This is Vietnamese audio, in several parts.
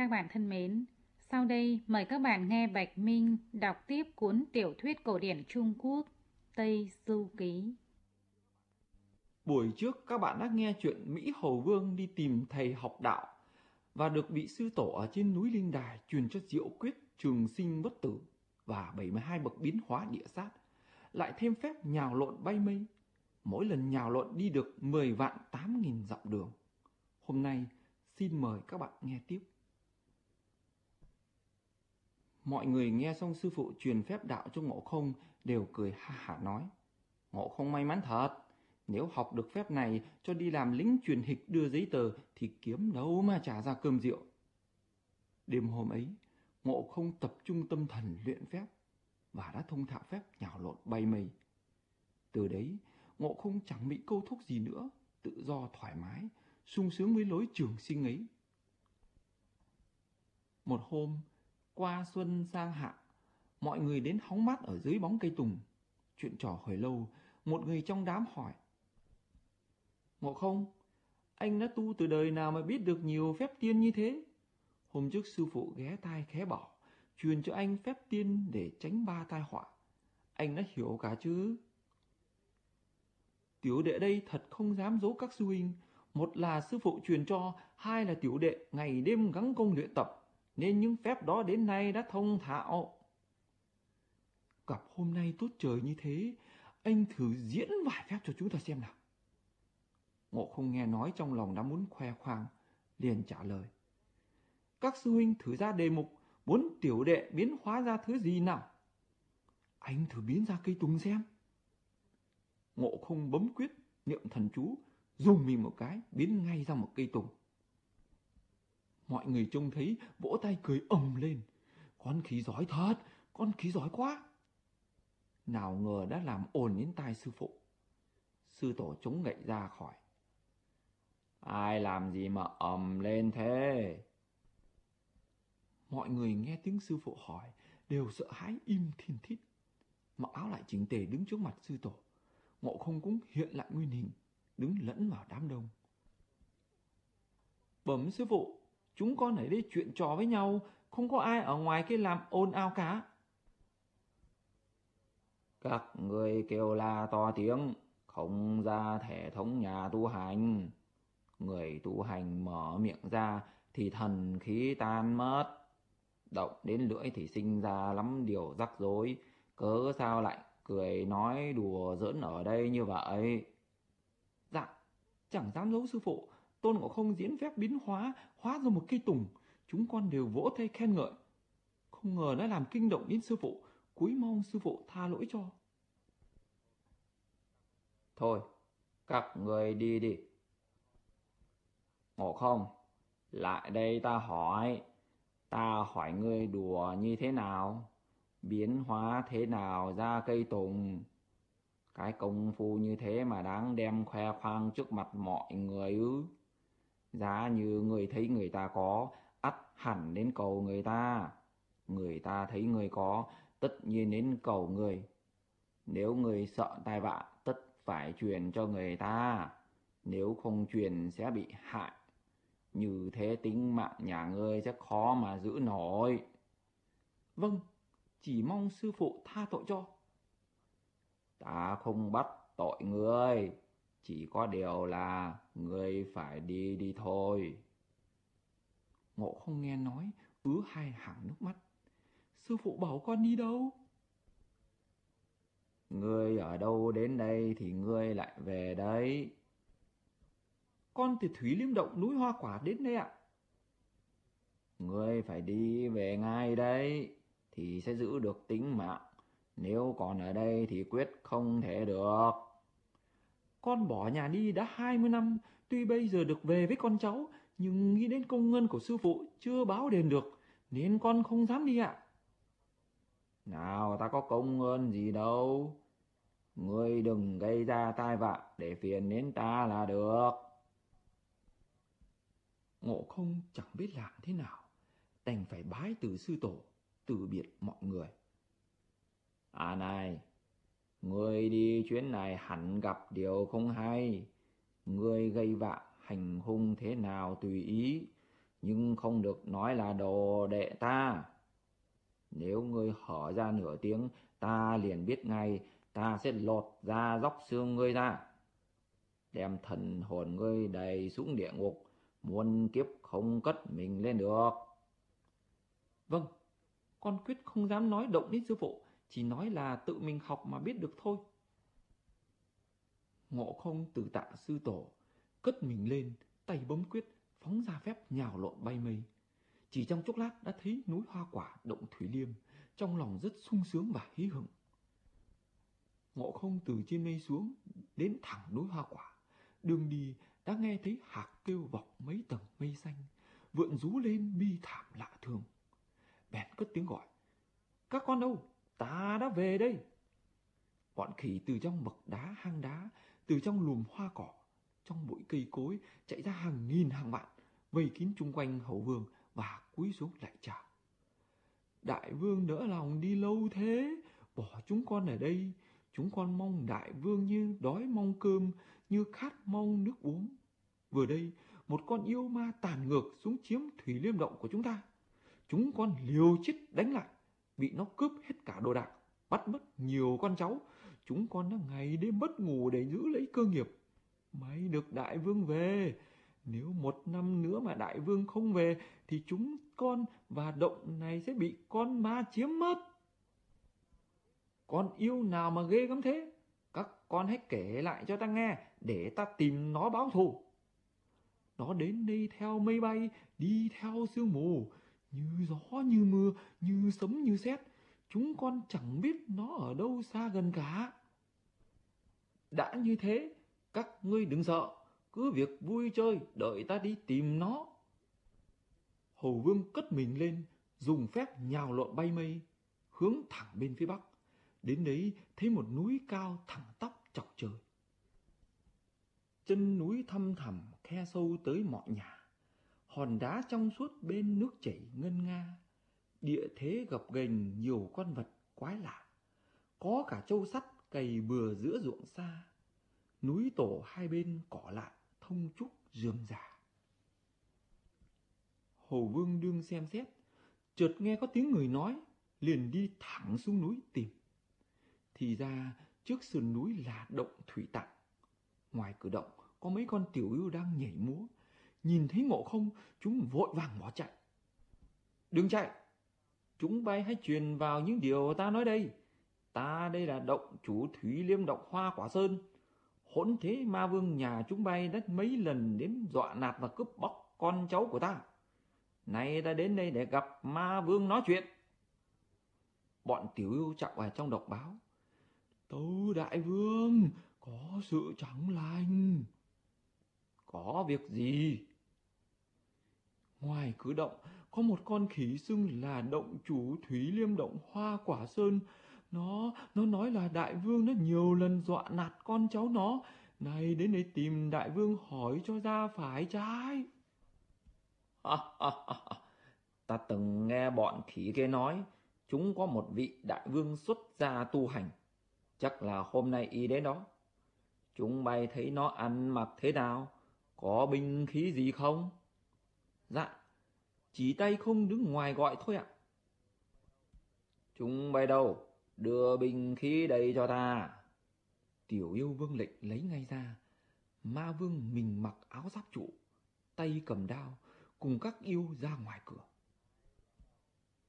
Các bạn thân mến, sau đây mời các bạn nghe Bạch Minh đọc tiếp cuốn tiểu thuyết cổ điển Trung Quốc Tây Du Ký. Buổi trước các bạn đã nghe chuyện Mỹ Hầu Vương đi tìm thầy học đạo và được vị sư tổ ở trên núi Linh Đài truyền cho diệu quyết trường sinh bất tử và 72 bậc biến hóa địa sát, lại thêm phép nhào lộn bay mây. Mỗi lần nhào lộn đi được 10 vạn 8 nghìn dặm đường. Hôm nay xin mời các bạn nghe tiếp. Mọi người nghe xong sư phụ truyền phép đạo cho ngộ không đều cười ha hả nói. Ngộ không may mắn thật, nếu học được phép này cho đi làm lính truyền hịch đưa giấy tờ thì kiếm đâu mà trả ra cơm rượu. Đêm hôm ấy, ngộ không tập trung tâm thần luyện phép và đã thông thạo phép nhào lộn bay mây. Từ đấy, ngộ không chẳng bị câu thúc gì nữa, tự do thoải mái, sung sướng với lối trường sinh ấy. Một hôm, qua xuân sang hạ, mọi người đến hóng mát ở dưới bóng cây tùng. Chuyện trò hồi lâu, một người trong đám hỏi. Ngộ không, anh đã tu từ đời nào mà biết được nhiều phép tiên như thế? Hôm trước sư phụ ghé tai khé bảo, truyền cho anh phép tiên để tránh ba tai họa. Anh đã hiểu cả chứ? Tiểu đệ đây thật không dám giấu các sư huynh. Một là sư phụ truyền cho, hai là tiểu đệ ngày đêm gắng công luyện tập, nên những phép đó đến nay đã thông thạo. Gặp hôm nay tốt trời như thế, anh thử diễn vài phép cho chúng ta xem nào. Ngộ không nghe nói trong lòng đã muốn khoe khoang, liền trả lời. Các sư huynh thử ra đề mục, muốn tiểu đệ biến hóa ra thứ gì nào? Anh thử biến ra cây tùng xem. Ngộ không bấm quyết, niệm thần chú, dùng mình một cái, biến ngay ra một cây tùng. Mọi người trông thấy, vỗ tay cười ầm lên. Con khí giỏi thật, con khí giỏi quá. Nào ngờ đã làm ồn đến tai sư phụ. Sư tổ chống gậy ra khỏi. Ai làm gì mà ầm lên thế? Mọi người nghe tiếng sư phụ hỏi, đều sợ hãi im thiên thít. Mặc áo lại chỉnh tề đứng trước mặt sư tổ. Ngộ không cũng hiện lại nguyên hình, đứng lẫn vào đám đông. Bẩm sư phụ, chúng con ở đây chuyện trò với nhau, không có ai ở ngoài kia làm ồn ào cả. Các người kêu la to tiếng, không ra thể thống nhà tu hành. Người tu hành mở miệng ra thì thần khí tan mất. Động đến lưỡi thì sinh ra lắm điều rắc rối, cớ sao lại cười nói đùa giỡn ở đây như vậy. Dạ, chẳng dám giấu sư phụ, tôn ngộ không diễn phép biến hóa, hóa ra một cây tùng, chúng con đều vỗ tay khen ngợi. Không ngờ đã làm kinh động đến sư phụ, cúi mong sư phụ tha lỗi cho. Thôi, các người đi đi. Ngộ không, lại đây ta hỏi, ta hỏi ngươi đùa như thế nào? biến hóa thế nào ra cây tùng. Cái công phu như thế mà đáng đem khoe khoang trước mặt mọi người ư. Giá như người thấy người ta có, ắt hẳn đến cầu người ta. Người ta thấy người có, tất nhiên đến cầu người. Nếu người sợ tai vạ, tất phải truyền cho người ta. Nếu không truyền sẽ bị hại. Như thế tính mạng nhà ngươi sẽ khó mà giữ nổi. Vâng, chỉ mong sư phụ tha tội cho. Ta không bắt tội ngươi, chỉ có điều là người phải đi đi thôi. Ngộ không nghe nói, ứa hai hàng nước mắt. Sư phụ bảo con đi đâu? Ngươi ở đâu đến đây thì ngươi lại về đấy. Con từ Thúy Liêm Động núi Hoa Quả đến đây ạ. Ngươi phải đi về ngay đấy thì sẽ giữ được tính mạng. Nếu còn ở đây thì quyết không thể được. Con bỏ nhà đi đã 20 năm, tuy bây giờ được về với con cháu, nhưng nghĩ đến công ngân của sư phụ chưa báo đền được, nên con không dám đi ạ. Nào ta có công ơn gì đâu. Ngươi đừng gây ra tai vạ để phiền đến ta là được. Ngộ không chẳng biết làm thế nào, đành phải bái từ sư tổ từ biệt mọi người. À này, người đi chuyến này hẳn gặp điều không hay. người gây vạ hành hung thế nào tùy ý. nhưng không được nói là đồ đệ ta. Nếu ngươi hở ra nửa tiếng, ta liền biết ngay, ta sẽ lột ra dốc xương ngươi ra. Đem thần hồn ngươi đầy xuống địa ngục, muôn kiếp không cất mình lên được. Vâng, con quyết không dám nói động đến sư phụ, chỉ nói là tự mình học mà biết được thôi. Ngộ không từ tạ sư tổ, cất mình lên, tay bấm quyết, phóng ra phép nhào lộn bay mây. Chỉ trong chốc lát đã thấy núi hoa quả động thủy liêm, trong lòng rất sung sướng và hí hửng. Ngộ không từ trên mây xuống, đến thẳng núi hoa quả. Đường đi đã nghe thấy hạc kêu vọc mấy tầng mây xanh, vượn rú lên bi thảm lạ thường. Bèn cất tiếng gọi, các con đâu, ta đã về đây. Bọn khỉ từ trong bậc đá hang đá, từ trong lùm hoa cỏ, trong bụi cây cối chạy ra hàng nghìn hàng vạn, vây kín chung quanh hậu vương và cúi xuống lại chào. Đại vương đỡ lòng đi lâu thế, bỏ chúng con ở đây, chúng con mong đại vương như đói mong cơm, như khát mong nước uống. Vừa đây, một con yêu ma tàn ngược xuống chiếm thủy liêm động của chúng ta. Chúng con liều chết đánh lại, bị nó cướp hết cả đồ đạc, bắt mất nhiều con cháu. Chúng con đã ngày đêm mất ngủ để giữ lấy cơ nghiệp. May được đại vương về, nếu một năm nữa mà đại vương không về thì chúng con và động này sẽ bị con ma chiếm mất. Con yêu nào mà ghê gớm thế? Các con hãy kể lại cho ta nghe để ta tìm nó báo thù. Nó đến đây theo mây bay, đi theo sương mù, như gió như mưa, như sấm như sét. Chúng con chẳng biết nó ở đâu xa gần cả. Đã như thế, các ngươi đừng sợ, cứ việc vui chơi, đợi ta đi tìm nó. Hầu vương cất mình lên, dùng phép nhào lộn bay mây, hướng thẳng bên phía bắc. Đến đấy thấy một núi cao thẳng tóc chọc trời. Chân núi thăm thẳm, khe sâu tới mọi nhà. Hòn đá trong suốt bên nước chảy ngân nga. Địa thế gập ghềnh nhiều con vật quái lạ. Có cả châu sắt cày bừa giữa ruộng xa. Núi tổ hai bên cỏ lạ, thông trúc rườm rà. Hầu vương đương xem xét, chợt nghe có tiếng người nói, liền đi thẳng xuống núi tìm. Thì ra trước sườn núi là động thủy tạng. Ngoài cửa động có mấy con tiểu yêu đang nhảy múa. Nhìn thấy ngộ không, chúng vội vàng bỏ chạy. Đừng chạy! Chúng bay hãy truyền vào những điều ta nói đây. Ta đây là động chủ Thủy Liêm Động Hoa Quả Sơn. Hỗn thế ma vương nhà chúng bay đã mấy lần đến dọa nạt và cướp bóc con cháu của ta. Nay ta đến đây để gặp ma vương nói chuyện. Bọn tiểu yêu chạy vào trong độc báo. Tâu đại vương, có sự chẳng lành. Có việc gì? Ngoài cứ động, có một con khỉ xưng là động chủ thúy Liêm Động Hoa Quả Sơn. Nó, nó nói là đại vương nó nhiều lần dọa nạt con cháu nó. Này đến đây tìm đại vương hỏi cho ra phải trái. Ta từng nghe bọn khỉ kia nói, chúng có một vị đại vương xuất gia tu hành. Chắc là hôm nay y đến đó. Chúng bay thấy nó ăn mặc thế nào? Có binh khí gì không? Dạ, chỉ tay không đứng ngoài gọi thôi ạ. Chúng bay đâu? Đưa bình khí đây cho ta. Tiểu yêu vương lệnh lấy ngay ra. Ma vương mình mặc áo giáp trụ, tay cầm đao, cùng các yêu ra ngoài cửa.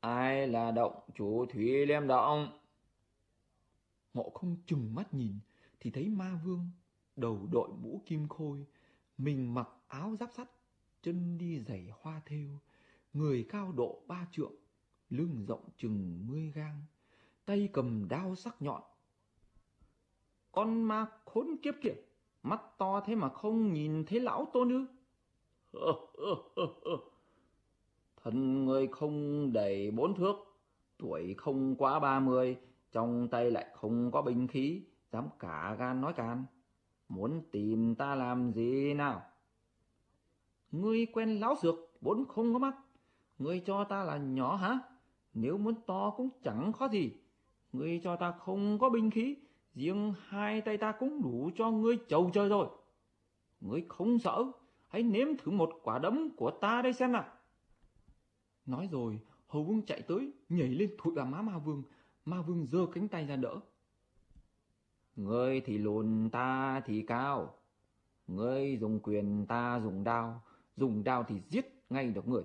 Ai là động chủ Thủy Liêm Động? Ngộ không chừng mắt nhìn thì thấy ma vương đầu đội mũ kim khôi, mình mặc áo giáp sắt, chân đi giày hoa thêu, người cao độ ba trượng, lưng rộng chừng mươi gang, tay cầm đao sắc nhọn. Con ma khốn kiếp kìa, mắt to thế mà không nhìn thấy lão tôn ư? Thân người không đầy bốn thước, tuổi không quá ba mươi, trong tay lại không có binh khí, dám cả gan nói can. Muốn tìm ta làm gì nào? Ngươi quen lão dược, vốn không có mắt. Ngươi cho ta là nhỏ hả? Nếu muốn to cũng chẳng khó gì. Ngươi cho ta không có binh khí, riêng hai tay ta cũng đủ cho ngươi chầu chơi rồi. Ngươi không sợ, hãy nếm thử một quả đấm của ta đây xem nào. Nói rồi, Hầu Vương chạy tới, nhảy lên thụi vào má Ma Vương. Ma Vương giơ cánh tay ra đỡ. Ngươi thì lùn ta thì cao. Ngươi dùng quyền ta dùng đao. Dùng đao thì giết ngay được người.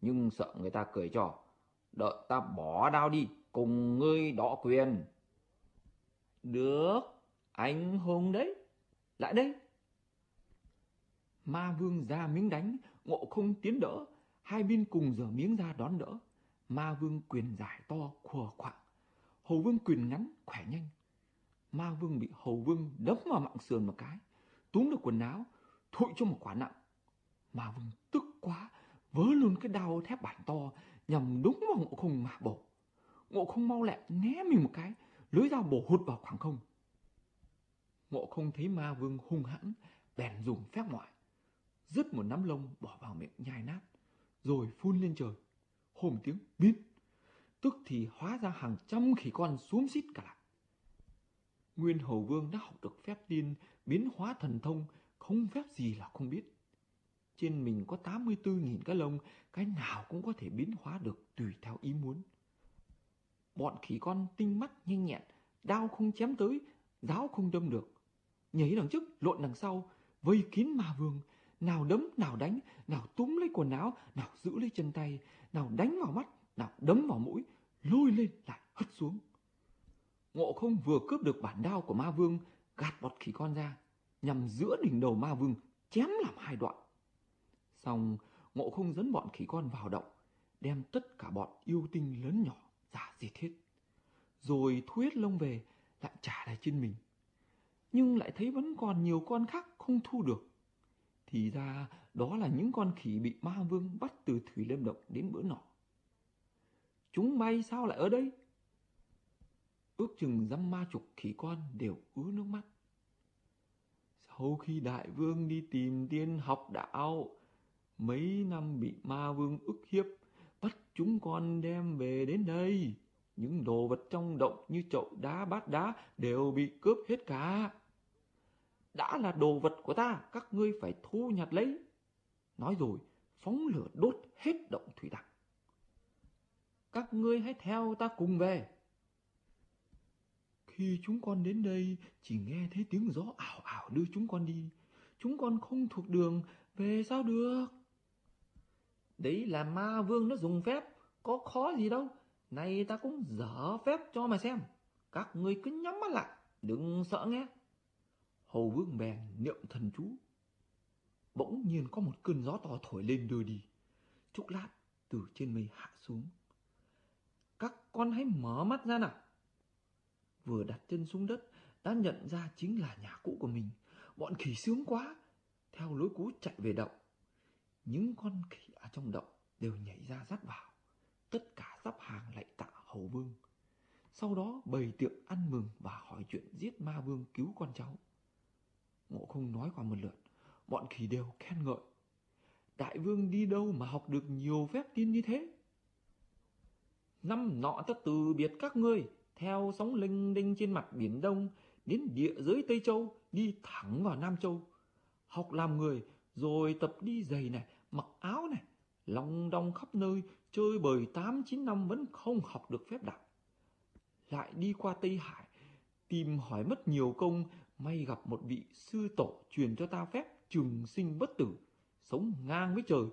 Nhưng sợ người ta cười trò. Đợi ta bỏ đao đi, cùng ngươi đọ quyền. Được, anh hùng đấy. Lại đây. Ma Vương ra miếng đánh, ngộ không tiến đỡ. Hai bên cùng dở miếng ra đón đỡ. Ma Vương quyền giải to, khùa khoảng Hầu Vương quyền ngắn, khỏe nhanh. Ma Vương bị Hầu Vương đấm vào mạng sườn một cái, túm được quần áo, thụi cho một quả nặng. Ma Vương tức quá, vớ luôn cái đao thép bản to, nhằm đúng vào ngộ không mà bổ. Ngộ không mau lẹ né mình một cái, lưới dao bổ hụt vào khoảng không. Ngộ không thấy ma vương hung hãn, bèn dùng phép ngoại, dứt một nắm lông bỏ vào miệng nhai nát, rồi phun lên trời. Hồm tiếng bít, tức thì hóa ra hàng trăm khỉ con xuống xít cả lại. Nguyên Hầu Vương đã học được phép tiên biến hóa thần thông, không phép gì là không biết. Trên mình có 84.000 cái lông, cái nào cũng có thể biến hóa được tùy theo ý muốn. Bọn khỉ con tinh mắt nhanh nhẹn, đao không chém tới, giáo không đâm được. Nhảy đằng trước, lộn đằng sau, vây kín ma vương, nào đấm, nào đánh, nào túm lấy quần áo, nào giữ lấy chân tay, nào đánh vào mắt, nào đấm vào mũi, lôi lên lại hất xuống. Ngộ không vừa cướp được bản đao của ma vương, gạt bọt khỉ con ra, nhằm giữa đỉnh đầu ma vương, chém làm hai đoạn. Xong, ngộ không dẫn bọn khỉ con vào động, đem tất cả bọn yêu tinh lớn nhỏ giả diệt hết. Rồi thu hết lông về, lại trả lại trên mình. Nhưng lại thấy vẫn còn nhiều con khác không thu được. Thì ra đó là những con khỉ bị ma vương bắt từ Thủy Lâm Động đến bữa nọ. Chúng bay sao lại ở đây? Ước chừng dăm ma chục khỉ con đều ứa nước mắt. Sau khi đại vương đi tìm tiên học đạo, mấy năm bị ma vương ức hiếp, bắt chúng con đem về đến đây. Những đồ vật trong động như chậu đá bát đá đều bị cướp hết cả. Đã là đồ vật của ta, các ngươi phải thu nhặt lấy. Nói rồi, phóng lửa đốt hết động thủy đặc. Các ngươi hãy theo ta cùng về. Khi chúng con đến đây, chỉ nghe thấy tiếng gió ảo ảo đưa chúng con đi. Chúng con không thuộc đường, về sao được? Đấy là ma vương nó dùng phép, có khó gì đâu. Này ta cũng dở phép cho mà xem. Các ngươi cứ nhắm mắt lại, đừng sợ nghe. Hầu vương bèn niệm thần chú. Bỗng nhiên có một cơn gió to thổi lên đưa đi. Chốc lát, từ trên mây hạ xuống. Các con hãy mở mắt ra nào. Vừa đặt chân xuống đất, đã nhận ra chính là nhà cũ của mình. Bọn khỉ sướng quá, theo lối cũ chạy về động. Những con khỉ ở trong động đều nhảy ra dắt vào. Tất cả sắp hàng lạy tạ hầu vương. Sau đó bày tiệc ăn mừng và hỏi chuyện giết ma vương cứu con cháu. Ngộ không nói qua một lượt, bọn khỉ đều khen ngợi. Đại vương đi đâu mà học được nhiều phép tin như thế? Năm nọ ta từ biệt các ngươi, theo sóng linh đinh trên mặt biển Đông, đến địa giới Tây Châu, đi thẳng vào Nam Châu. Học làm người, rồi tập đi giày này, mặc áo này, lòng đong khắp nơi, chơi bời 8-9 năm vẫn không học được phép đặt Lại đi qua Tây Hải, tìm hỏi mất nhiều công, may gặp một vị sư tổ truyền cho ta phép trường sinh bất tử, sống ngang với trời.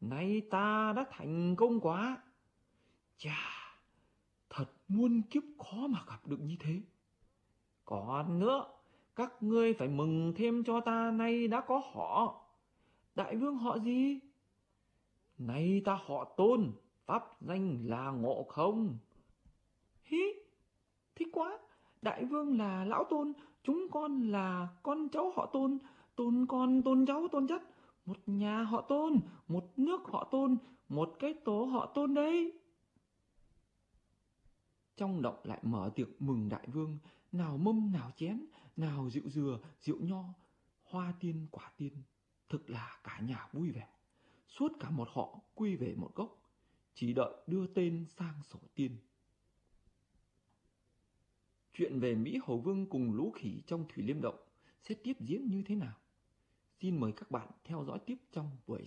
Nay ta đã thành công quá. Chà, thật muôn kiếp khó mà gặp được như thế. Còn nữa, các ngươi phải mừng thêm cho ta nay đã có họ. Đại vương họ gì? Nay ta họ tôn, pháp danh là ngộ không. Hí, thích quá, đại vương là lão tôn, chúng con là con cháu họ tôn, tôn con tôn cháu tôn chất, một nhà họ tôn, một nước họ tôn, một cái tổ họ tôn đấy. Trong động lại mở tiệc mừng đại vương, nào mâm nào chén, nào rượu dừa, rượu nho, hoa tiên quả tiên, thực là cả nhà vui vẻ. Suốt cả một họ quy về một gốc, chỉ đợi đưa tên sang sổ tiên. Chuyện về Mỹ Hầu Vương cùng lũ khỉ trong Thủy Liêm Động sẽ tiếp diễn như thế nào? Xin mời các bạn theo dõi tiếp trong buổi